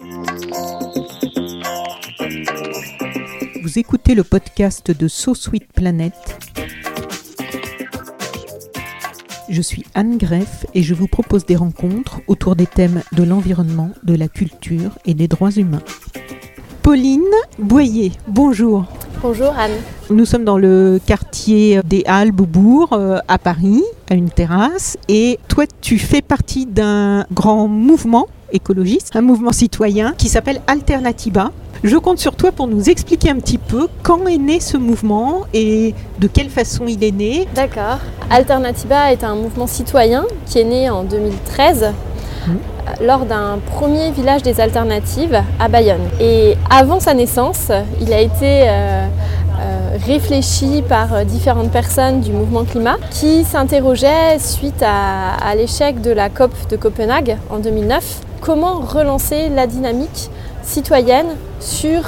Vous écoutez le podcast de So Sweet Planet. Je suis Anne Greff et je vous propose des rencontres autour des thèmes de l'environnement, de la culture et des droits humains. Pauline Boyer, bonjour. Bonjour Anne. Nous sommes dans le quartier des Halles Beaubourg euh, à Paris, à une terrasse. Et toi, tu fais partie d'un grand mouvement écologiste, un mouvement citoyen qui s'appelle Alternativa. Je compte sur toi pour nous expliquer un petit peu quand est né ce mouvement et de quelle façon il est né. D'accord. Alternativa est un mouvement citoyen qui est né en 2013 lors d'un premier village des alternatives à Bayonne. Et avant sa naissance, il a été euh, euh, réfléchi par différentes personnes du mouvement climat qui s'interrogeaient suite à, à l'échec de la COP de Copenhague en 2009, comment relancer la dynamique citoyenne sur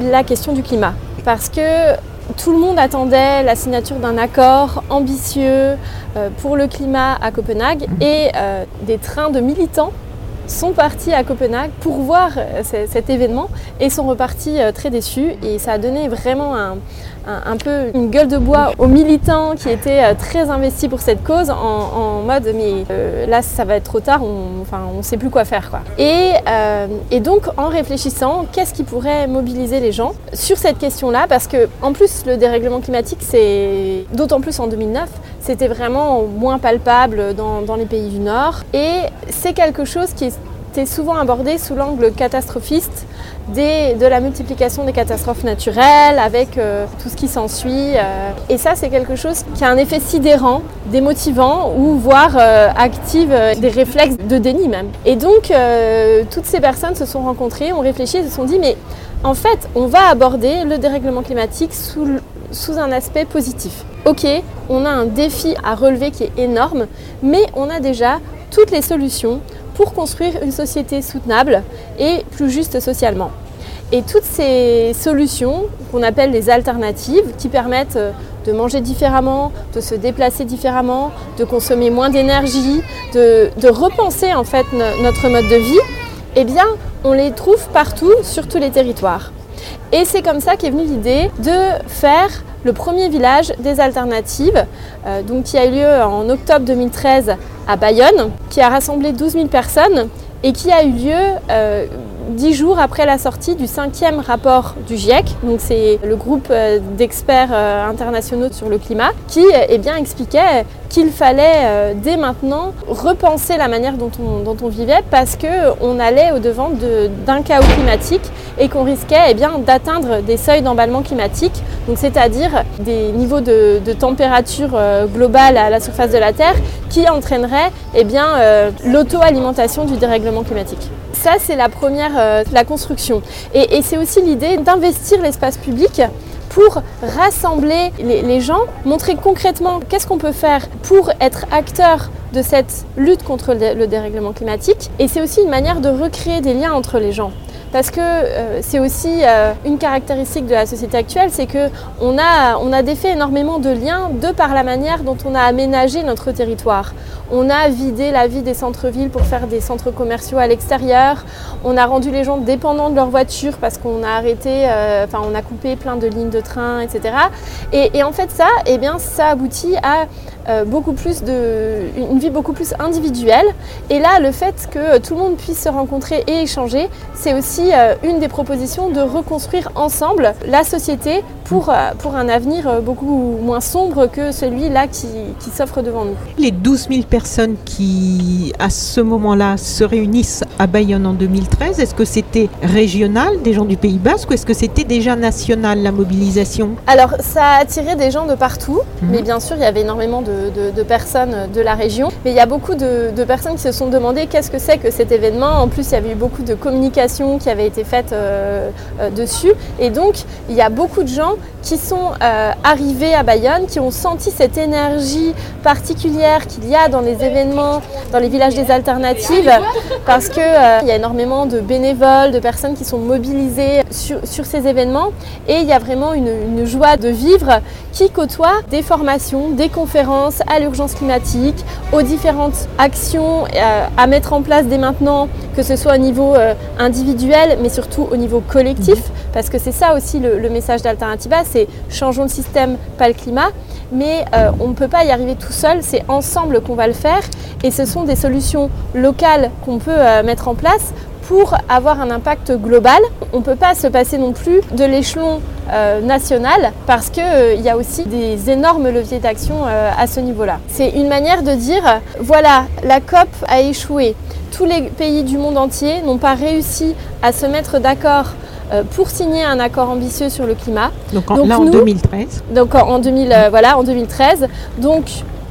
la question du climat. Parce que tout le monde attendait la signature d'un accord ambitieux euh, pour le climat à Copenhague et euh, des trains de militants sont partis à Copenhague pour voir euh, cet événement et sont repartis très déçus et ça a donné vraiment un, un, peu une gueule de bois aux militants qui étaient euh, très investis pour cette cause en, mode mais euh, là ça va être trop tard, on, enfin sait plus quoi faire quoi. Et, euh, et donc en réfléchissant, qu'est-ce qui pourrait mobiliser les gens sur cette question-là? Parce que en plus le dérèglement climatique c'est d'autant plus en 2009, c'était vraiment moins palpable dans, les pays du Nord et c'est quelque chose qui était souvent abordé sous l'angle catastrophiste de la multiplication des catastrophes naturelles, avec euh, tout ce qui s'ensuit. Euh. et ça, c'est quelque chose qui a un effet sidérant, démotivant, ou voire euh, active des réflexes de déni même. Et donc, toutes ces personnes se sont rencontrées, ont réfléchi se sont dit, mais en fait, on va aborder le dérèglement climatique sous, sous un aspect positif. Ok, on a un défi à relever qui est énorme, mais on a déjà toutes les solutions pour construire une société soutenable et plus juste socialement. Et toutes ces solutions qu'on appelle les alternatives, qui permettent euh, de manger différemment, de se déplacer différemment, de consommer moins d'énergie, de, repenser en fait notre mode de vie, eh on les trouve partout sur tous les territoires. Et c'est comme ça qu'est venue l'idée de faire le premier village des alternatives, euh, qui a eu lieu en octobre 2013 à Bayonne, qui a rassemblé 12 000 personnes et qui a eu lieu euh, dix jours après la sortie du cinquième rapport du GIEC, donc c'est le groupe euh, d'experts euh, internationaux sur le climat, qui eh bien, expliquait qu'il fallait euh, dès maintenant repenser la manière dont on, vivait parce qu'on allait au-devant d'un chaos climatique et qu'on risquait eh d'atteindre des seuils d'emballement climatique, c'est-à-dire des niveaux de, température globale à la surface de la Terre qui entraîneraient eh l'auto-alimentation du dérèglement climatique. Ça, c'est la première, euh, la construction. Et, c'est aussi l'idée d'investir l'espace public pour rassembler les, gens, montrer concrètement qu'est-ce qu'on peut faire pour être acteur de cette lutte contre le dérèglement climatique. Et c'est aussi une manière de recréer des liens entre les gens parce que euh, c'est aussi euh, une caractéristique de la société actuelle, c'est qu'on a, on a défait énormément de liens de par la manière dont on a aménagé notre territoire. On a vidé la vie des centres-villes pour faire des centres commerciaux à l'extérieur. On a rendu les gens dépendants de leur voiture parce qu'on a arrêté, euh, enfin on a coupé plein de lignes de train, etc. Et, en fait ça, eh bien, ça aboutit à beaucoup plus de, une vie beaucoup plus individuelle. Et là, le fait que tout le monde puisse se rencontrer et échanger, c'est aussi euh, une des propositions de reconstruire ensemble la société pour, euh, pour un avenir euh, beaucoup moins sombre que celui-là qui, s'offre devant nous. Les 12 000 personnes personnes qui, à ce moment-là, se réunissent à Bayonne en 2013 Est-ce que c'était régional, des gens du Pays Basque, ou est-ce que c'était déjà national, la mobilisation? Alors, ça a attiré des gens de partout, mhm. mais bien sûr, il y avait énormément de, personnes de la région. Mais il y a beaucoup de, personnes qui se sont demandé qu'est-ce que c'est que cet événement. En plus, il y avait eu beaucoup de communication qui avait été faite euh, euh, dessus. Et donc, il y a beaucoup de gens qui sont euh, arrivés à Bayonne, qui ont senti cette énergie particulière qu'il y a dans les événements, dans les villages des alternatives, parce qu'il euh, y a énormément de bénévoles, de personnes qui sont mobilisées sur, ces événements, et il y a vraiment une, joie de vivre qui côtoie des formations, des conférences à l'urgence climatique, aux différentes actions euh, à mettre en place dès maintenant, que ce soit au niveau individuel, mais surtout au niveau collectif, parce que c'est ça aussi le, le message d'Alternativa, c'est changeons le système, pas le climat. Mais euh, on ne peut pas y arriver tout seul, c'est ensemble qu'on va le faire. Et ce sont des solutions locales qu'on peut euh, mettre en place pour avoir un impact global. On ne peut pas se passer non plus de l'échelon euh, national parce qu'il y a aussi des énormes leviers d'action à ce niveau-là. C'est une manière de dire, voilà, la COP a échoué. Tous les pays du monde entier n'ont pas réussi à se mettre d'accord euh, pour signer un accord ambitieux sur le climat. Donc, en, là en 2013. Donc en, 2000, euh, voilà, en 2013. Donc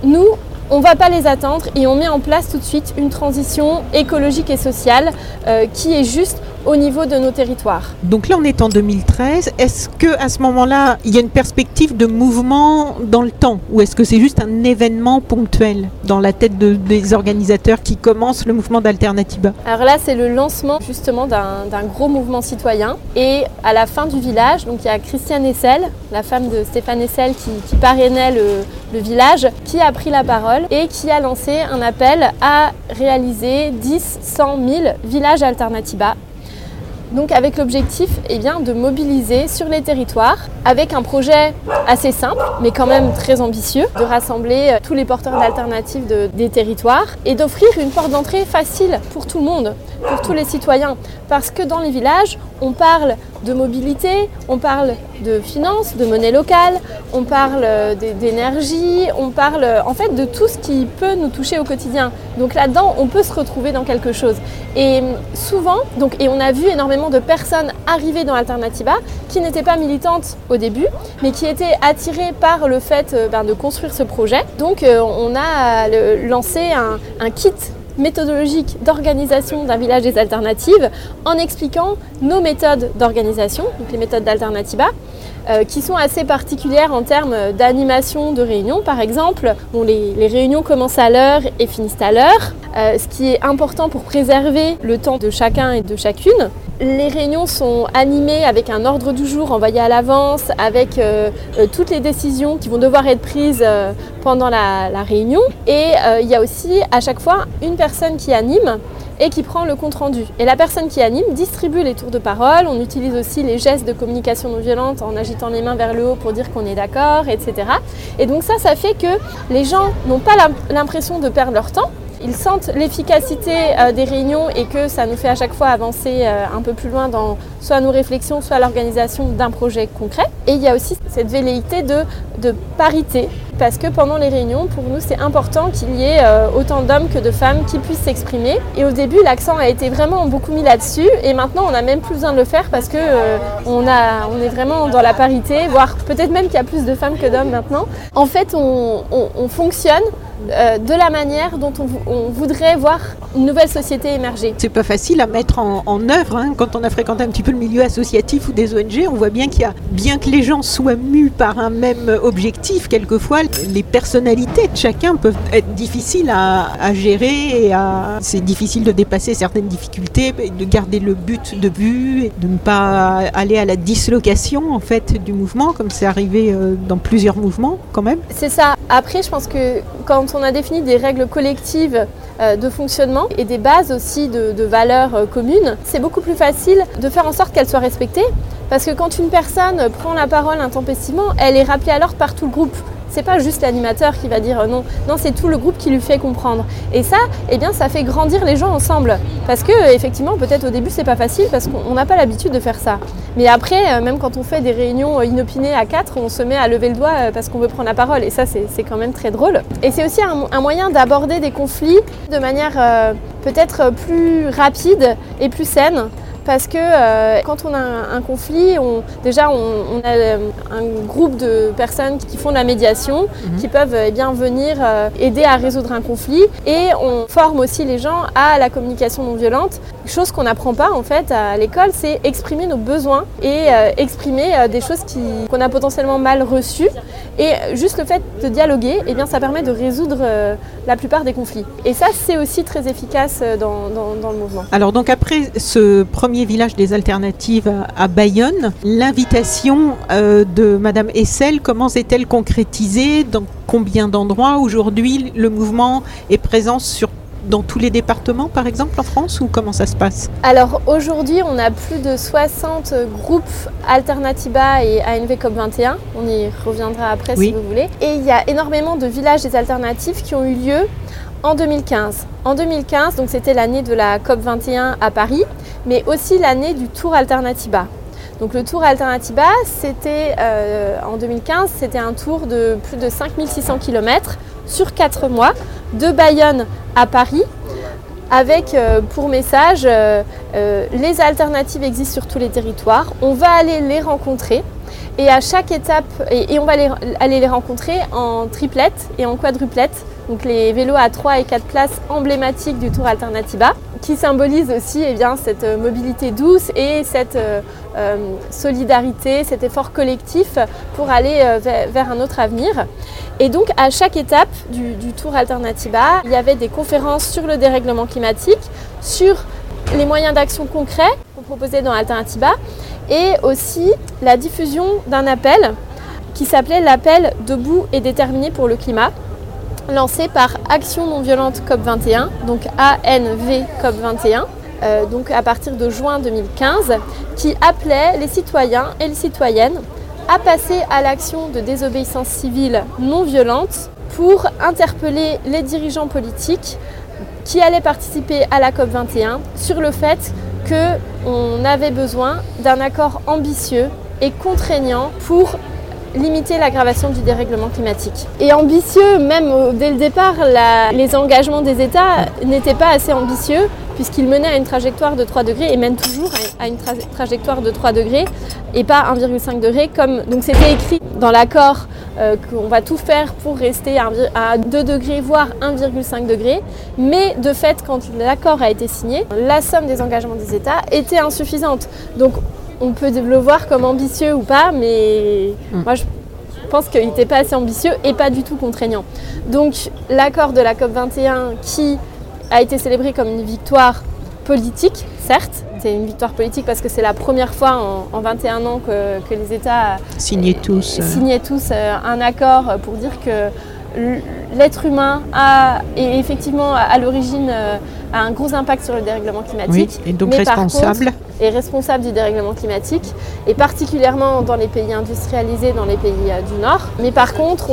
nous, on ne va pas les attendre et on met en place tout de suite une transition écologique et sociale euh, qui est juste au niveau de nos territoires. Donc là, on est en 2013. Est-ce que à ce moment-là, il y a une perspective de mouvement dans le temps, ou est-ce que c'est juste un événement ponctuel dans la tête des organisateurs qui commencent le mouvement d'Alternativa Alors là, c'est le lancement justement d'un gros mouvement citoyen. Et à la fin du village, donc il y a Christiane Essel, la femme de Stéphane Essel qui, parrainait le, le village, qui a pris la parole et qui a lancé un appel à réaliser 10, 100 000 villages Alternativa donc avec l'objectif eh de mobiliser sur les territoires avec un projet assez simple mais quand même très ambitieux, de rassembler euh, tous les porteurs d'alternatives des territoires et d'offrir une porte d'entrée facile pour tout le monde, pour tous les citoyens. Parce que dans les villages, on parle de mobilité, on parle de finances, de monnaie locale, on parle euh, d'énergie, on parle euh, en fait de tout ce qui peut nous toucher au quotidien. Donc là-dedans, on peut se retrouver dans quelque chose. Et souvent, donc, et on a vu énormément de personnes arriver dans Alternativa qui n'étaient pas militantes au début, mais qui étaient attirées par le fait euh, ben, de construire ce projet. Donc on a lancé un kit méthodologique d'organisation d'un village des alternatives en expliquant nos méthodes d'organisation, donc les méthodes d'Alternativa, euh, qui sont assez particulières en termes d'animation de réunions. Par exemple, les, réunions commencent à l'heure et finissent à l'heure, euh, ce qui est important pour préserver le temps de chacun et de chacune. Les réunions sont animées avec un ordre du jour envoyé à l'avance, avec euh, toutes les décisions qui vont devoir être prises pendant la, la, réunion. Et il y a aussi à chaque fois une personne qui anime et qui prend le compte-rendu. Et la personne qui anime distribue les tours de parole. On utilise aussi les gestes de communication non violente en agitant les mains vers le haut pour dire qu'on est d'accord, etc. Et donc ça, ça fait que les gens n'ont pas l'impression de perdre leur temps. Ils sentent l'efficacité euh, des réunions et que ça nous fait à chaque fois avancer euh, un peu plus loin dans soit nos réflexions, soit l'organisation d'un projet concret. Et il y a aussi cette velléité de, de parité parce que pendant les réunions, pour nous, c'est important qu'il y ait euh, autant d'hommes que de femmes qui puissent s'exprimer. Et au début, l'accent a été vraiment beaucoup mis là-dessus. Et maintenant, on n'a même plus besoin de le faire parce que euh, on, est vraiment dans la parité, voire peut-être même qu'il y a plus de femmes que d'hommes maintenant. En fait, on fonctionne euh, de la manière dont on, voudrait voir une nouvelle société émerger. C'est pas facile à mettre en, œuvre. Hein. Quand on a fréquenté un petit peu le milieu associatif ou des ONG, on voit bien qu'il y a, bien que les gens soient mus par un même objectif, quelquefois les personnalités de chacun peuvent être difficiles à, gérer et c'est difficile de dépasser certaines difficultés, de garder le but de vue et de ne pas aller à la dislocation en fait du mouvement, comme c'est arrivé euh, dans plusieurs mouvements quand même. C'est ça. Après, je pense que quand on a défini des règles collectives euh, de fonctionnement et des bases aussi de, valeurs euh, communes, c'est beaucoup plus facile de faire en sorte qu'elles soient respectées. Parce que quand une personne prend la parole intempestivement, elle est rappelée à l'ordre par tout le groupe. C'est pas juste l'animateur qui va dire euh, non, non c'est tout le groupe qui lui fait comprendre. Et ça, eh bien, ça fait grandir les gens ensemble. Parce que effectivement, peut-être au début c'est pas facile parce qu'on n'a pas l'habitude de faire ça. Mais après, euh, même quand on fait des réunions inopinées à quatre, on se met à lever le doigt euh, parce qu'on veut prendre la parole. Et ça, c'est quand même très drôle. Et c'est aussi un moyen d'aborder des conflits de manière peut-être plus rapide et plus saine parce que euh, quand on a un, conflit, on, déjà on, a euh, un groupe de personnes qui font de la médiation, mhm. qui peuvent eh bien venir euh, aider à résoudre un conflit, et on forme aussi les gens à la communication non violente. Chose qu'on n'apprend pas en fait à l'école, c'est exprimer nos besoins et exprimer des choses qu'on a potentiellement mal reçues. Et juste le fait de dialoguer, eh bien, ça permet de résoudre la plupart des conflits. Et ça, c'est aussi très efficace dans, dans le mouvement. Alors donc après ce premier village des alternatives à Bayonne. L'invitation euh, de Madame Essel, comment s'est-elle concrétisée? Dans combien d'endroits? Aujourd'hui le mouvement est présent sur dans tous les départements, par exemple, en France, ou comment ça se passe? Alors aujourd'hui, on a plus de 60 groupes Alternatiba et ANV COP21. On y reviendra après si vous voulez. Et il y a énormément de villages des alternatives qui ont eu lieu en 2015. En 2015, donc c'était l'année de la COP 21 à Paris, mais aussi l'année du Tour Alternatiba. Donc le Tour Alternatiba, c'était euh, en 2015, c'était un tour de plus de 5600 km sur 4 mois, de Bayonne à Paris, avec euh, pour message euh, les alternatives existent sur tous les territoires, on va aller les rencontrer. Et à chaque étape, et, on va aller les rencontrer en triplette et en quadruplette donc les vélos à 3 et 4 places emblématiques du Tour Alternatiba, qui symbolisent aussi eh bien, cette euh, mobilité douce et cette euh, euh, solidarité, cet effort collectif pour aller vers, un autre avenir. Et donc à chaque étape du, Tour Alternatiba, il y avait des conférences sur le dérèglement climatique, sur les moyens d'action concrets qu'on proposait dans Alternatiba et aussi la diffusion d'un appel qui s'appelait l'appel Debout et déterminé pour le climat lancé par Action non violente COP21, donc ANV COP21, euh, donc à partir de juin 2015, qui appelait les citoyens et les citoyennes à passer à l'action de désobéissance civile non violente pour interpeller les dirigeants politiques qui allaient participer à la COP21 sur le fait qu'on avait besoin d'un accord ambitieux et contraignant pour limiter l'aggravation du dérèglement climatique. Et ambitieux, même dès le départ, les engagements des États n'étaient pas assez ambitieux puisqu'ils menaient à une trajectoire de 3 degrés et mènent toujours à une trajectoire de 3 degrés et pas 1,5 degré comme c'était écrit dans l'accord euh, qu'on va tout faire pour rester à 2 degrés voire 1,5 degré mais de fait quand l'accord a été signé la somme des engagements des États était insuffisante donc on peut le voir comme ambitieux ou pas, mais mm. moi je pense qu'il n'était pas assez ambitieux et pas du tout contraignant. Donc l'accord de la COP21 qui a été célébré comme une victoire politique, certes, c'est une victoire politique parce que c'est la première fois en, 21 ans que, les États signaient tous, signaient tous euh, un accord pour dire que l'être humain a, est effectivement à l'origine euh, a un gros impact sur le dérèglement climatique. et donc responsable. Est responsable du dérèglement climatique, et particulièrement dans les pays industrialisés, dans les pays euh, du Nord. Mais par contre,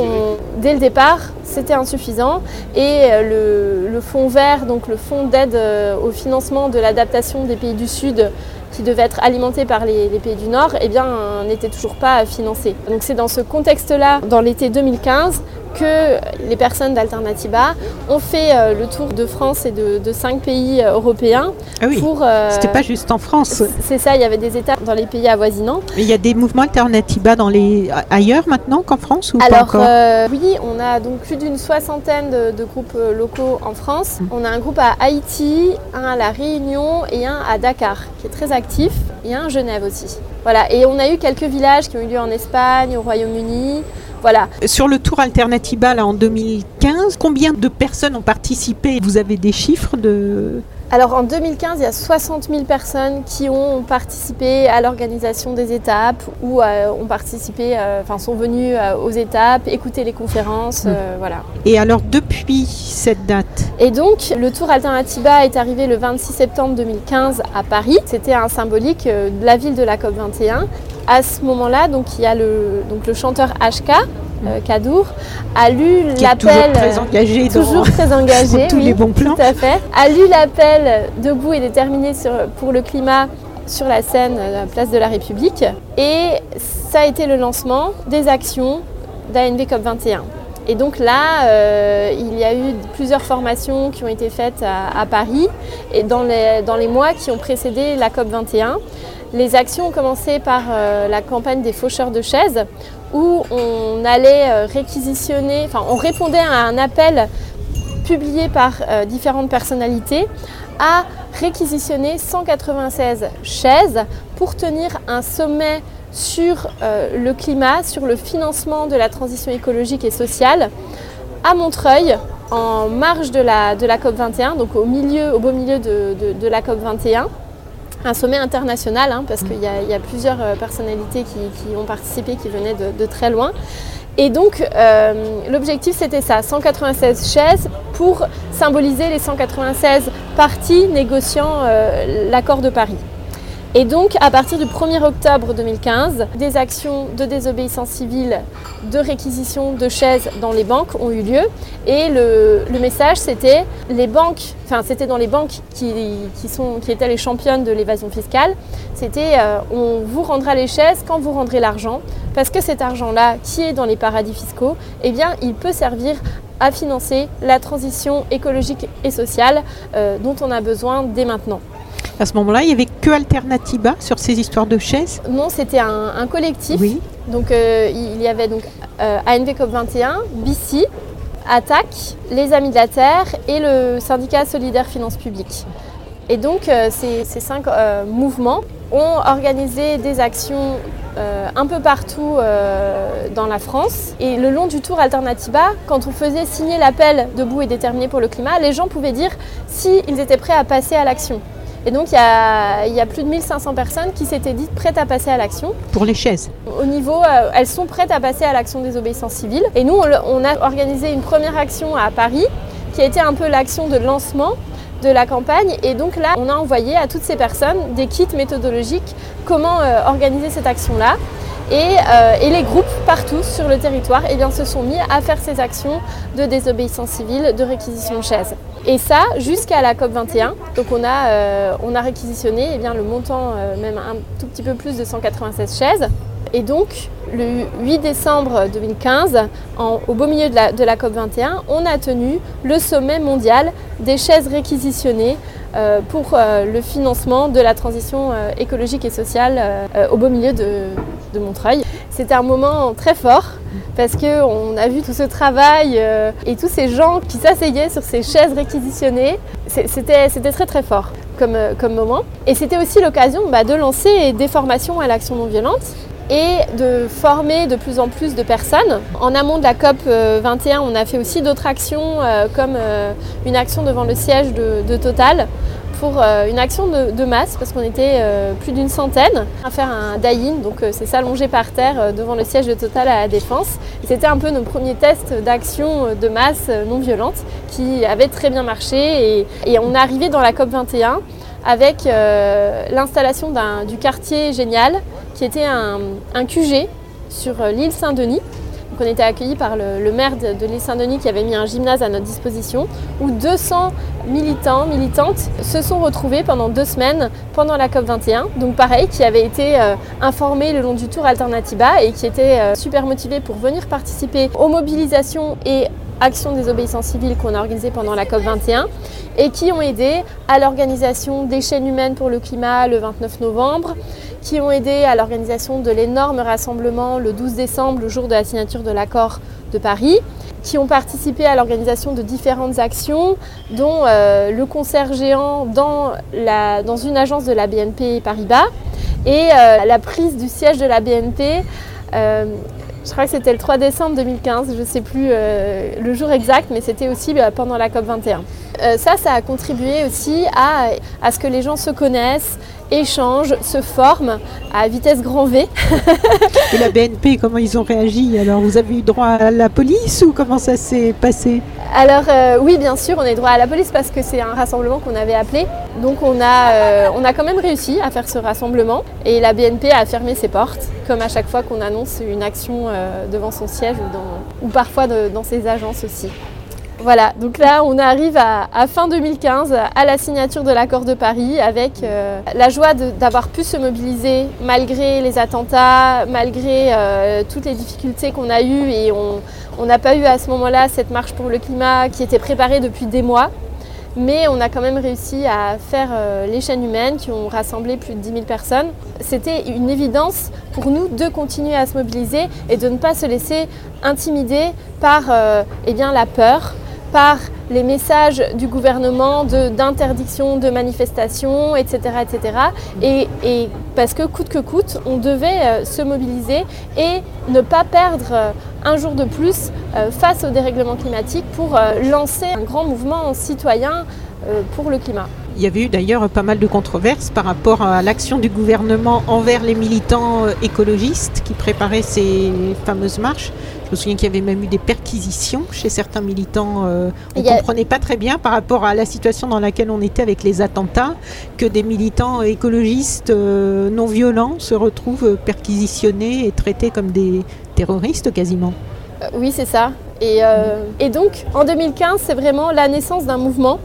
dès le départ, c'était insuffisant et euh, le, fonds vert, donc le fonds d'aide au financement de l'adaptation des pays du Sud, qui devait être alimenté par les, les pays du Nord, eh bien, n'était toujours pas financé. Donc c'est dans ce contexte-là, dans l'été 2015, que les personnes d'Alternativa ont fait euh, le tour de France et de, cinq pays euh, européens. Ah oui, pour, euh, c'était pas juste en France. C'est ça, il y avait des étapes dans les pays avoisinants. il y a des mouvements Alternativa dans les... ailleurs maintenant qu'en France ou Alors, pas encore oui, on a donc plus d'une soixantaine de, groupes locaux en France. Hum. On a un groupe à Haïti, un à La Réunion et un à Dakar qui est très actif et un à Genève aussi. Voilà, et on a eu quelques villages qui ont eu lieu en Espagne, au Royaume-Uni. Voilà. Sur le Tour Alternatiba là, en 2015, combien de personnes ont participé? Vous avez des chiffres de... Alors en 2015, il y a 60 000 personnes qui ont participé à l'organisation des étapes ou euh, ont participé, euh, enfin sont venues euh, aux étapes, écouter les conférences, mmh. voilà. Et alors depuis cette date? Et donc le Tour Alternatiba est arrivé le 26 septembre 2015 à Paris. C'était un symbolique de la ville de la COP 21 à ce moment-là, donc il y a le, donc le chanteur HK euh, Cadour, a lu toujours l'appel. très engagé dans toujours très engagé, tous oui, les bons plans. Tout à fait. A lu l'appel debout et déterminé sur- pour le climat sur la scène à la place de la République. Et ça a été le lancement des actions d'ANV COP21. Et donc là, euh, il y a eu plusieurs formations qui ont été faites à, à Paris et dans les, dans les mois qui ont précédé la COP21. Les actions ont commencé par euh, la campagne des faucheurs de chaises où on allait euh, réquisitionner, enfin on répondait à un appel publié par euh, différentes personnalités à réquisitionner 196 chaises pour tenir un sommet sur le climat, sur le financement de la transition écologique et sociale à Montreuil en marge de la, de la COP21, donc au, beau milieu de la COP21. Un sommet international, hein, parce qu'il y, a- plusieurs euh, personnalités qui, ont participé, qui venaient de, de très loin. Et donc, euh, l'objectif, c'était ça, 196 chaises pour symboliser les 196 parties négociant euh, l'accord de Paris. Et donc, à partir du 1er octobre 2015, des actions de désobéissance civile, de réquisition de chaises dans les banques ont eu lieu. Et le, message, c'était les banques, enfin, c'était dans les banques qui, étaient les championnes de l'évasion fiscale. C'était euh, on vous rendra les chaises quand vous rendrez l'argent, parce que cet argent-là, qui est dans les paradis fiscaux, eh il peut servir à financer la transition écologique et sociale euh, dont on a besoin dès maintenant. À ce moment-là, il n'y avait que Alternativa sur ces histoires de chaises. Non, c'était un, un collectif. Oui. Donc euh, il y avait donc euh, ANV COP21, BC, ATTAC, les Amis de la Terre et le syndicat solidaire finances publiques. Et donc euh, ces, ces cinq mouvements ont organisé des actions euh, un peu partout euh, dans la France. Et le long du tour Alternativa, quand on faisait signer l'appel debout et déterminé pour le climat, les gens pouvaient dire s'ils étaient prêts à passer à l'action. Et donc il y a, il y a plus de 1500 personnes qui s'étaient dites prêtes à passer à l'action. Pour les chaises. Au niveau, euh, elles sont prêtes à passer à l'action des obéissances civiles. Et nous, on a organisé une première action à Paris, qui a été un peu l'action de lancement de la campagne. Et donc là, on a envoyé à toutes ces personnes des kits méthodologiques, comment euh, organiser cette action-là. Et, euh, et les groupes partout sur le territoire eh bien, se sont mis à faire ces actions de désobéissance civile, de réquisition de chaises. Et ça jusqu'à la COP21. Donc on a, euh, on a réquisitionné eh bien, le montant, euh, même un tout petit peu plus de 196 chaises. Et donc, le 8 décembre 2015, en- au beau milieu de la, de la COP21, on a tenu le sommet mondial des chaises réquisitionnées pour le financement de la transition écologique et sociale au beau milieu de, C'était un moment très fort parce qu'on a vu tout ce travail euh, et tous ces gens qui s'asseyaient sur ces chaises réquisitionnées. C'était très très fort comme, euh, comme moment. Et c'était aussi l'occasion bah, de lancer des formations à l'action non violente et de former de plus en plus de personnes. En amont de la COP euh, 21, on a fait aussi d'autres actions euh, comme euh, une action devant le siège de Total euh, une action de, masse parce qu'on était euh, plus d'une centaine à faire un die-in, donc euh, c'est s'allonger par terre devant le siège de Total à la Défense. C'était un peu nos premiers tests d'action de masse non violente qui avaient très bien marché et, on est arrivé dans la COP 21 avec l'installation du quartier génial qui était un, QG sur l'île Saint-Denis. On était accueillis par le, le maire de, de l'île Saint-Denis qui avait mis un gymnase à notre disposition où 200 militants, militantes se sont retrouvés pendant deux semaines pendant la COP21. Donc pareil, qui avaient été euh, informés le long du tour Alternativa et qui étaient euh, super motivés pour venir participer aux mobilisations et actions des obéissances civiles qu'on a organisées pendant la COP21 et qui ont aidé à l'organisation des chaînes humaines pour le climat le 29 novembre, qui ont aidé à l'organisation de l'énorme rassemblement le 12 décembre, le jour de la signature de l'accord de Paris, qui ont participé à l'organisation de différentes actions, dont euh, le concert géant dans une agence de la BNP Paribas et euh, la prise du siège de la BNP. euh, je crois que c'était le 3 décembre 2015, je ne sais plus euh, le jour exact, mais c'était aussi bah, pendant la COP 21. Euh, ça, ça a contribué aussi à, à ce que les gens se connaissent, échangent, se forment à vitesse grand V. Et la BNP, comment ils ont réagi Alors, vous avez eu droit à la police ou comment ça s'est passé? Alors euh, oui, bien sûr, on est droit à la police parce que c'est un rassemblement qu'on avait appelé. Donc on a, euh, on a quand même réussi à faire ce rassemblement et la BNP a fermé ses portes, comme à chaque fois qu'on annonce une action euh, devant son siège ou, dans- ou parfois de- dans ses agences aussi. Voilà, donc là on arrive à, fin 2015 à la signature de l'accord de Paris avec euh, la joie d'avoir pu se mobiliser malgré les attentats, malgré euh, toutes les difficultés qu'on a eues et on n'a pas eu à ce moment-là cette marche pour le climat qui était préparée depuis des mois. Mais on a quand même réussi à faire euh, les chaînes humaines qui ont rassemblé plus de 10 000 personnes. C'était une évidence pour nous de continuer à se mobiliser et de ne pas se laisser intimider par eh bien, la peur, par les messages du gouvernement d'interdiction de, manifestations, etc. etc. Et, parce que coûte que coûte, on devait euh, se mobiliser et ne pas perdre euh, un jour de plus euh, face au dérèglement climatique pour lancer un grand mouvement citoyen pour le climat. Il y avait eu d'ailleurs pas mal de controverses par rapport à l'action du gouvernement envers les militants euh, écologistes qui préparaient ces fameuses marches. Je me souviens qu'il y avait même eu des perquisitions chez certains militants. euh, on ne a- comprenait pas très bien par rapport à la situation dans laquelle on était avec les attentats que des militants écologistes euh, non violents se retrouvent perquisitionnés et traités comme des terroristes quasiment. Oui, c'est ça. Et, euh, et donc, en 2015, c'est vraiment la naissance d'un mouvement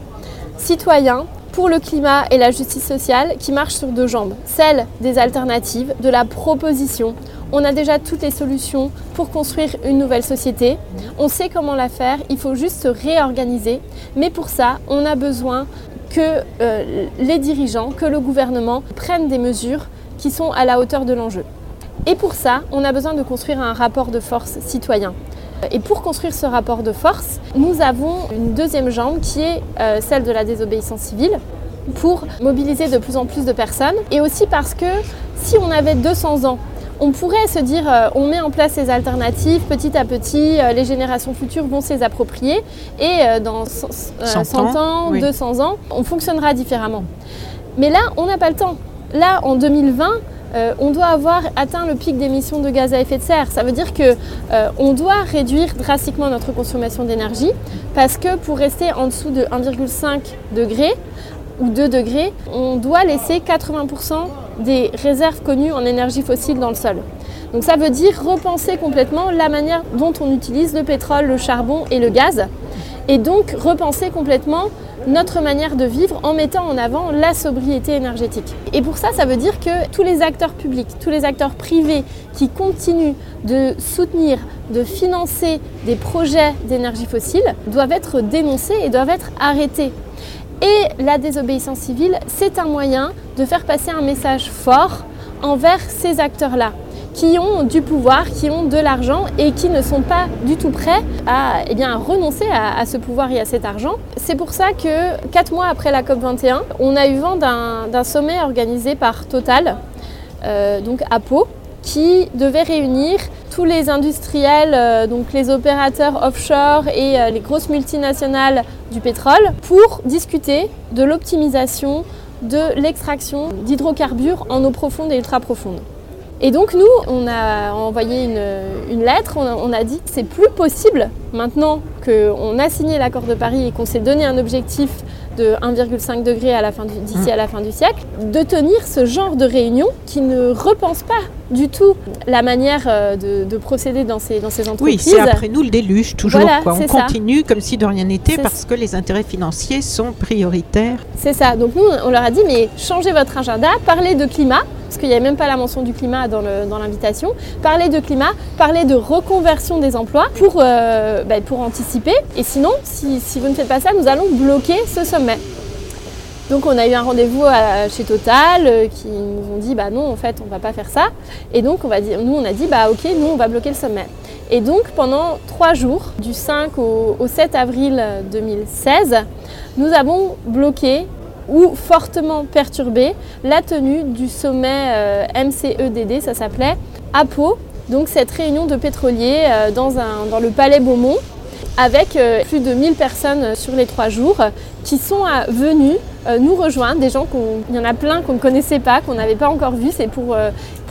citoyen pour le climat et la justice sociale qui marche sur deux jambes. Celle des alternatives, de la proposition. On a déjà toutes les solutions pour construire une nouvelle société. On sait comment la faire, il faut juste se réorganiser. Mais pour ça, on a besoin que euh, les dirigeants, que le gouvernement prennent des mesures qui sont à la hauteur de l'enjeu. Et pour ça, on a besoin de construire un rapport de force citoyen. Et pour construire ce rapport de force, nous avons une deuxième jambe qui est euh, celle de la désobéissance civile pour mobiliser de plus en plus de personnes. Et aussi parce que si on avait 200 ans, on pourrait se dire euh, on met en place ces alternatives petit à petit, euh, les générations futures vont s'y approprier et dans 100, euh, 100 100 ans, oui. 200 ans, on fonctionnera différemment. Mais là, on n'a pas le temps. Là, en 2020, euh, on doit avoir atteint le pic d'émissions de gaz à effet de serre. Ça veut dire que euh, doit réduire drastiquement notre consommation d'énergie parce que pour rester en dessous de 1,5 degré ou 2 degrés, on doit laisser 80% des réserves connues en énergie fossile dans le sol. Donc ça veut dire repenser complètement la manière dont on utilise le pétrole, le charbon et le gaz et donc repenser complètement notre manière de vivre en mettant en avant la sobriété énergétique. Et pour ça, ça veut dire que tous les acteurs publics, tous les acteurs privés qui continuent de soutenir, de financer des projets d'énergie fossile doivent être dénoncés et doivent être arrêtés. Et la désobéissance civile, c'est un moyen de faire passer un message fort envers ces acteurs-là qui ont du pouvoir, qui ont de l'argent et qui ne sont pas du tout prêts à, eh renoncer à, ce pouvoir et à cet argent. C'est pour ça que quatre mois après la COP21, on a eu vent d'un d'un sommet organisé par Total, euh, donc à Pau, qui devait réunir tous les industriels, euh, donc les opérateurs offshore et euh, les grosses multinationales du pétrole, pour discuter de l'optimisation de l'extraction d'hydrocarbures en eau profonde et ultra profonde. Et donc nous, on a envoyé une, une lettre, on a, on a dit que c'est plus possible maintenant qu'on a signé l'accord de Paris et qu'on s'est donné un objectif de 1,5 degré à la fin du- d'ici à la fin du siècle, de tenir ce genre de réunion qui ne repense pas du tout la manière euh, de, de procéder dans ces, dans ces Oui, entreprises. c'est après nous le déluge, toujours. Voilà, quoi. On ça. continue comme si de rien n'était parce que les intérêts financiers sont prioritaires. C'est ça. Donc nous, on leur a dit, mais changez votre agenda, parlez de climat, parce qu'il n'y avait même pas la mention du climat dans l'invitation. parlez de climat, parlez de reconversion des emplois pour, euh, bah, anticiper. Et sinon, si, vous ne faites pas ça, nous allons bloquer ce sommet. Donc on a eu un rendez-vous chez Total euh, qui nous ont dit bah non en fait on va pas faire ça et donc nous on a dit bah ok nous on va bloquer le sommet et donc pendant trois jours du 5 au, au 7 avril 2016 nous avons bloqué ou fortement perturbé la tenue du sommet euh, MCEDD ça s'appelait à Pau donc cette réunion de pétroliers euh, dans, le palais Beaumont avec euh, plus de 1000 personnes sur les trois jours qui sont venues nous rejoindre, des gens qu'on, il y en a plein qu'on ne connaissait pas, qu'on n'avait pas encore vu, c'est pour,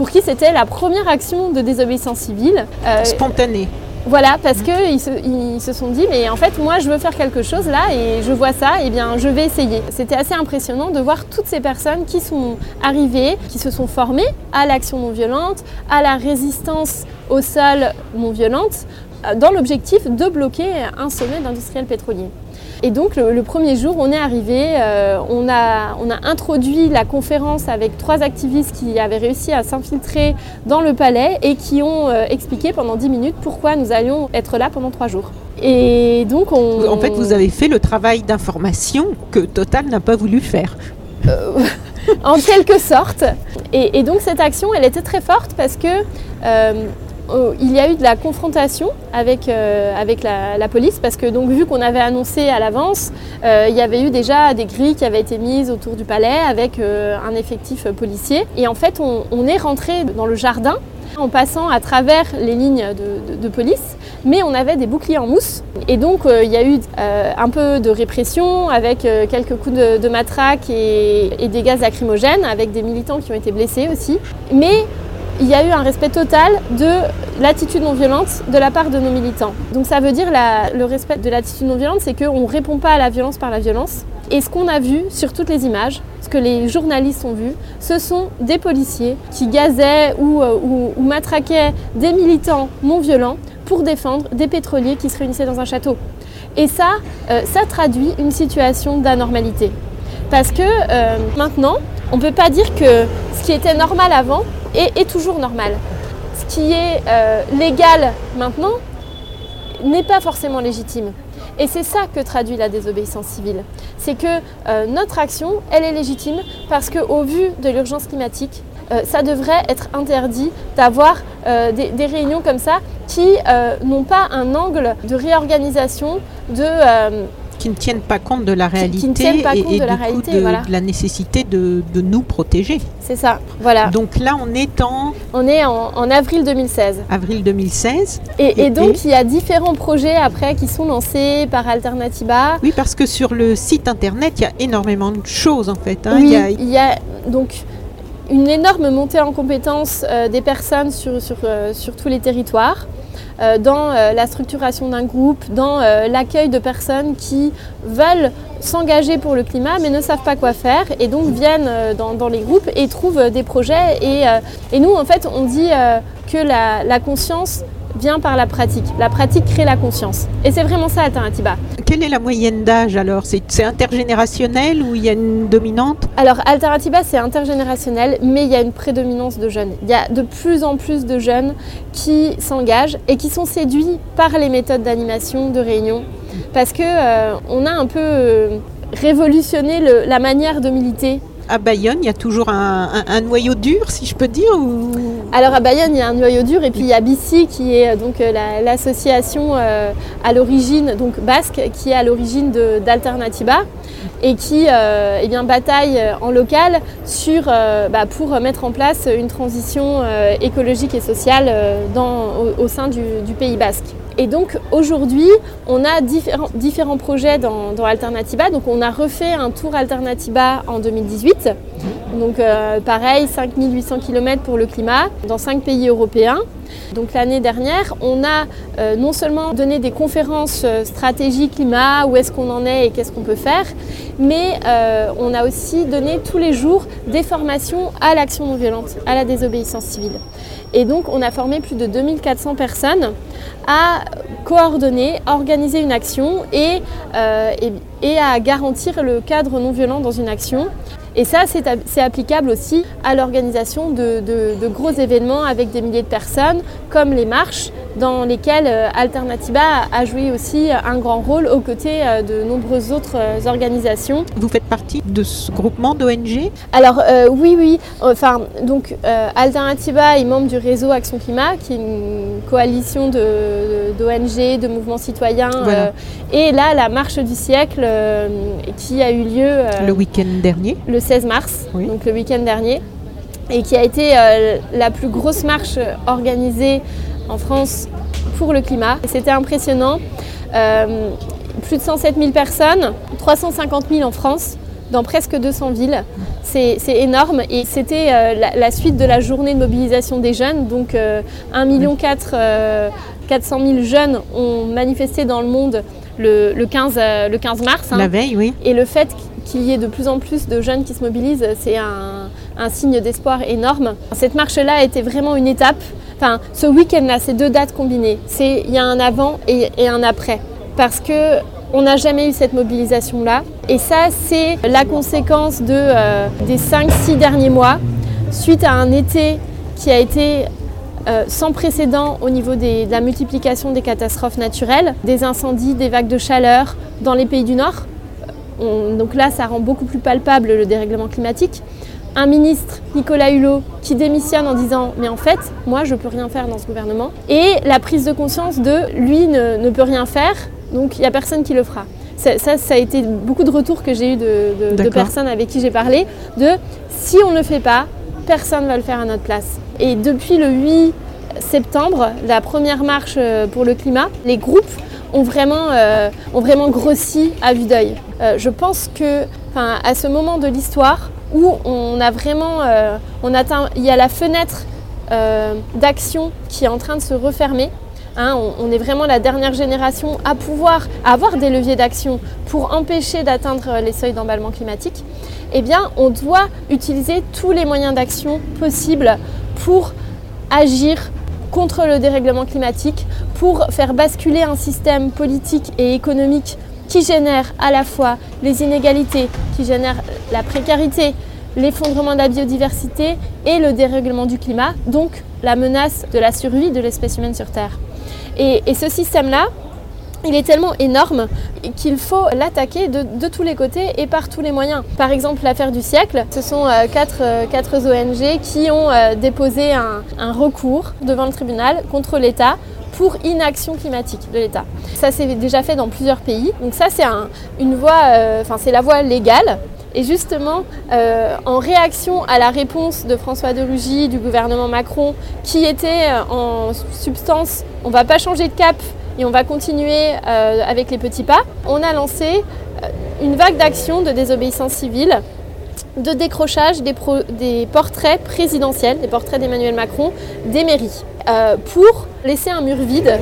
qui c'était la première action de désobéissance civile. Euh, Spontané. Voilà, parce qu'ils se, ils se sont dit, mais en fait, moi, je veux faire quelque chose là et je vois ça, et bien, je vais essayer. C'était assez impressionnant de voir toutes ces personnes qui sont arrivées, qui se sont formées à l'action non violente, à la résistance au sol non violente, euh, dans l'objectif de bloquer un sommet d'industriels pétroliers. Et donc le, le, premier jour, on est arrivé, euh, on, a, on, a, introduit la conférence avec trois activistes qui avaient réussi à s'infiltrer dans le palais et qui ont euh, expliqué pendant 10 minutes pourquoi nous allions être là pendant trois jours. Et donc on... En fait, vous avez fait le travail d'information que Total n'a pas voulu faire. Euh, en quelque sorte. Et, et, donc cette action, elle était très forte parce que euh, il y a eu de la confrontation avec, euh, la, police parce que vu qu'on avait annoncé à l'avance, euh, il y avait eu déjà des grilles qui avaient été mises autour du palais avec euh, un effectif policier. Et en fait, on, est rentré dans le jardin en passant à travers les lignes de, police, mais on avait des boucliers en mousse. Et donc il y a eu un peu de répression avec quelques coups de, matraque et, des gaz lacrymogènes, avec des militants qui ont été blessés aussi. Il y a eu un respect total de l'attitude non violente de la part de nos militants. Donc ça veut dire le respect de l'attitude non violente, c'est qu'on ne répond pas à la violence par la violence. Et ce qu'on a vu sur toutes les images, ce que les journalistes ont vu, ce sont des policiers qui gazaient ou, ou matraquaient des militants non violents pour défendre des pétroliers qui se réunissaient dans un château. Et ça, euh, ça traduit une situation d'anormalité. Parce que euh, maintenant, on ne peut pas dire que ce qui était normal avant est, toujours normal. Ce qui est euh, légal maintenant n'est pas forcément légitime. Et c'est ça que traduit la désobéissance civile. C'est que euh, notre action, elle est légitime parce qu'au vu de l'urgence climatique, euh, ça devrait être interdit d'avoir des, des, réunions comme ça qui n'ont pas un angle de réorganisation, de qui ne tiennent pas compte de la réalité qui, qui ne pas et, de la du réalité, coup de, voilà. de la nécessité de, de, nous protéger. C'est ça, voilà. Donc là, on est en... On est en, en avril 2016. Avril 2016. Et, donc, il y a différents projets après qui sont lancés par Alternativa. Oui, parce que sur le site internet, il y a énormément de choses en fait. Hein. Oui, il, y a... il y a donc une énorme montée en compétences euh, des personnes sur, sur, euh, sur tous les territoires dans euh, la structuration d'un groupe, dans euh, l'accueil de personnes qui veulent s'engager pour le climat mais ne savent pas quoi faire et donc viennent euh, dans, les groupes et trouvent des projets. Et, euh, nous en fait on dit euh, que la conscience vient par la pratique. La pratique crée la conscience. Et c'est vraiment ça Alternativa. Quelle est la moyenne d'âge alors? C'est intergénérationnel ou il y a une dominante? Alors Alternativa c'est intergénérationnel mais il y a une prédominance de jeunes. Il y a de plus en plus de jeunes qui s'engagent et qui sont séduits par les méthodes d'animation, de réunion. Parce que euh, on a un peu euh, révolutionné le, la manière de militer à Bayonne, il y a toujours un, noyau dur, si je peux dire. Alors à Bayonne, il y a un noyau dur et puis il y a BICI qui est donc l'association la, euh, à l'origine, donc basque, qui est à l'origine d'Alternativa et qui euh, eh bien, bataille en local sur, euh, bah, pour mettre en place une transition euh, écologique et sociale euh, au, sein du Pays basque. Et donc aujourd'hui, on a différents, projets dans, dans, Alternativa. Donc on a refait un tour Alternativa en 2018. Donc euh, pareil, 5800 km pour le climat dans 5 pays européens. Donc l'année dernière, on a euh, non seulement donné des conférences euh, stratégie climat, où est-ce qu'on en est et qu'est-ce qu'on peut faire, mais on a aussi donné tous les jours des formations à l'action non violente, à la désobéissance civile. Et donc on a formé plus de 2400 personnes à coordonner, organiser une action euh, et à garantir le cadre non violent dans une action. Et ça, c'est applicable aussi à l'organisation de, de, de, gros événements avec des milliers de personnes, comme les marches, dans lesquelles euh, Alternativa a joué aussi un grand rôle aux côtés euh, de nombreuses autres euh, organisations. Vous faites partie de ce groupement d'ONG Alors euh, oui, oui. Enfin, donc euh, Alternativa est membre du réseau Action Climat, qui est une coalition d'ONG, de, mouvements citoyens. Voilà. Euh, et là, la marche du siècle qui a eu lieu le week-end dernier. Le 16 mars, oui. donc le week-end dernier, et qui a été euh, la plus grosse marche organisée en France pour le climat. C'était impressionnant. Euh, plus de 107 000 personnes, 350 000 en France, dans presque 200 villes. C'est énorme et c'était euh, la, suite de la journée de mobilisation des jeunes. Donc 1,4 million 400 000 jeunes ont manifesté dans le monde le, 15, le 15 mars. Hein. La veille, oui. Et le fait qu'il y ait de plus en plus de jeunes qui se mobilisent, c'est un, signe d'espoir énorme. Cette marche-là a été vraiment une étape. Ce week-end-là, ces deux dates combinées, il y a un avant et, un après. Parce que on n'a jamais eu cette mobilisation-là. Et ça, c'est la conséquence euh, des 5-6 derniers mois, suite à un été qui a été euh, sans précédent au niveau de la multiplication des catastrophes naturelles, des incendies, des vagues de chaleur dans les pays du Nord. Donc là, ça rend beaucoup plus palpable le dérèglement climatique. Un ministre, Nicolas Hulot, qui démissionne en disant Mais en fait, moi, je ne peux rien faire dans ce gouvernement. Et la prise de conscience de lui ne, peut rien faire, donc il n'y a personne qui le fera. Ça, ça, a été beaucoup de retours que j'ai eu de, de personnes avec qui j'ai parlé, de si on ne le fait pas, personne ne va le faire à notre place. Et depuis le 8 septembre, la première marche euh, pour le climat, les groupes ont vraiment, euh, ont vraiment grossi à vue d'œil. Euh, je pense que à ce moment de l'histoire où on a vraiment, on atteint, il y a la fenêtre d'action qui est en train de se refermer. Hein, on, est vraiment la dernière génération à pouvoir avoir des leviers d'action pour empêcher d'atteindre les seuils d'emballement climatique. Eh bien, on doit utiliser tous les moyens d'action possibles pour agir contre le dérèglement climatique, pour faire basculer un système politique et économique qui génère à la fois les inégalités, qui génère la précarité, l'effondrement de la biodiversité et le dérèglement du climat, donc la menace de la survie de l'espèce humaine sur Terre. Et, et ce système-là, il est tellement énorme qu'il faut l'attaquer de, tous les côtés et par tous les moyens. Par exemple, l'affaire du siècle, ce sont euh, euh, quatre, ONG qui ont euh, déposé un, recours devant le tribunal contre l'État pour inaction climatique de l'État. Ça s'est déjà fait dans plusieurs pays. Donc ça, c'est une voie, c'est la voie légale. Et justement, en réaction à la réponse de François de Rugy, du gouvernement Macron, qui était en substance, on ne va pas changer de cap, et on va continuer euh, avec les petits pas. On a lancé euh, une vague d'actions de désobéissance civile de décrochage des, portraits présidentiels, des portraits d'Emmanuel Macron, des mairies, euh, pour laisser un mur vide.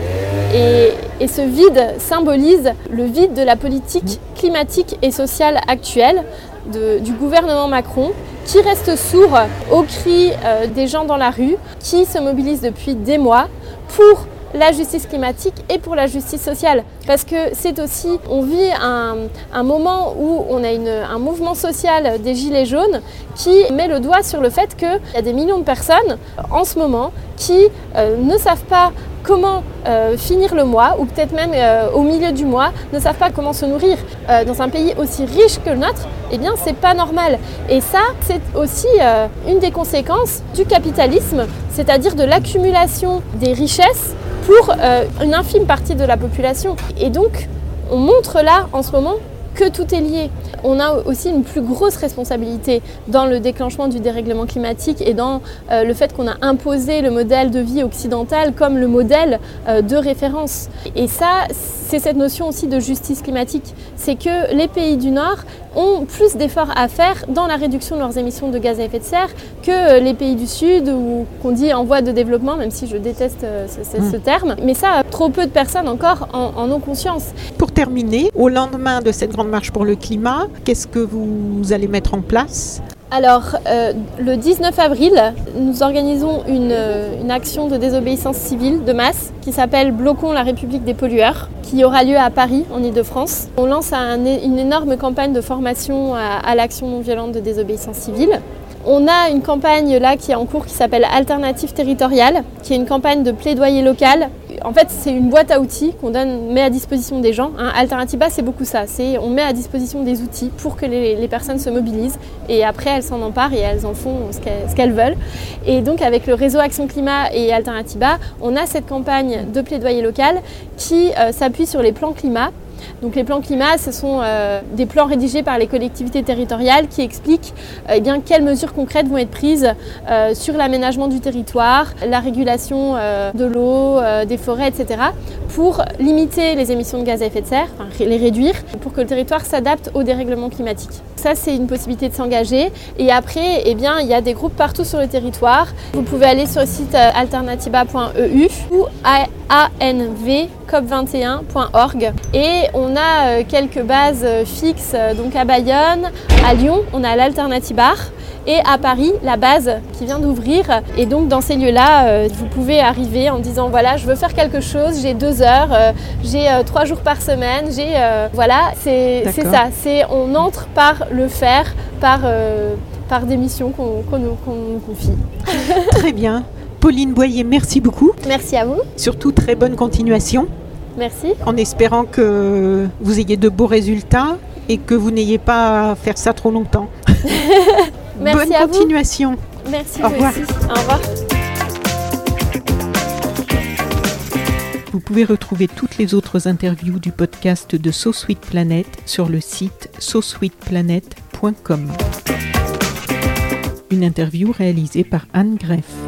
Et, ce vide symbolise le vide de la politique climatique et sociale actuelle du gouvernement Macron, qui reste sourd aux cris des gens dans la rue, qui se mobilisent depuis des mois pour la justice climatique et pour la justice sociale. Parce que c'est aussi, on vit un, moment où on a un mouvement social des Gilets jaunes qui met le doigt sur le fait qu'il y a des millions de personnes en ce moment qui euh, ne savent pas comment euh, finir le mois, ou peut-être même euh, au milieu du mois, ne savent pas comment se nourrir. dans un pays aussi riche que le nôtre, eh bien, c'est pas normal. Et ça, c'est aussi une des conséquences du capitalisme, c'est-à-dire de l'accumulation des richesses pour euh, une infime partie de la population. Et donc, on montre là, en ce moment, que tout est lié. On a aussi une plus grosse responsabilité dans le déclenchement du dérèglement climatique et dans euh, le fait qu'on a imposé le modèle de vie occidental comme le modèle euh, de référence. Et ça, c'est cette notion aussi de justice climatique. C'est que les pays du Nord ont plus d'efforts à faire dans la réduction de leurs émissions de gaz à effet de serre que les pays du Sud ou qu'on dit en voie de développement, même si je déteste euh, ce, hmm. terme. Mais ça, trop peu de personnes encore en ont conscience. Pour terminer, au lendemain de cette grande marche pour le climat. Qu'est-ce que vous allez mettre en place? Alors, euh, le 19 avril, nous organisons une, une, action de désobéissance civile de masse qui s'appelle Bloquons la République des pollueurs, qui aura lieu à Paris, en Ile-de-France. On lance une énorme campagne de formation à l'action non violente de désobéissance civile. On a une campagne là qui est en cours qui s'appelle Alternative territoriale, qui est une campagne de plaidoyer local en fait, c'est une boîte à outils qu'on donne, met à disposition des gens. Hein. C'est beaucoup ça. C'est on met à disposition des outils pour que les, personnes se mobilisent et après elles s'en emparent et elles en font ce qu'elles veulent. Et donc avec le réseau Action Climat et Alternativa, on a cette campagne de plaidoyer local qui euh, s'appuie sur les plans climat Donc les plans climat, ce sont euh, des plans rédigés par les collectivités territoriales qui expliquent euh, eh bien, quelles mesures concrètes vont être prises euh, sur l'aménagement du territoire, la régulation de l'eau, des forêts, etc. pour limiter les émissions de gaz à effet de serre, enfin, les réduire, pour que le territoire s'adapte au dérèglement climatique. Ça, c'est une possibilité de s'engager. Et après, eh bien, il y a des groupes partout sur le territoire. Vous pouvez aller sur le site alternativa.eu ou anvcop21.org. Et on a euh, quelques bases euh, fixes euh, donc à Bayonne, à Lyon, on a l'Alternatibar et à Paris, la base qui vient d'ouvrir. Et donc dans ces lieux-là, vous pouvez arriver en disant voilà, je veux faire quelque chose, j'ai deux heures, j'ai trois jours par semaine, j'ai voilà, c'est ça, c'est on entre par le faire, par par des missions qu'on nous confie. Très bien. Pauline Boyer, merci beaucoup. Merci à vous. Surtout très bonne continuation. Merci. En espérant que vous ayez de beaux résultats et que vous n'ayez pas à faire ça trop longtemps. merci bonne continuation. Merci Au revoir. Au revoir. Vous pouvez retrouver toutes les autres interviews du podcast de So Sweet Planet sur le site sosweetplanet.com. Une interview réalisée par Anne Greff.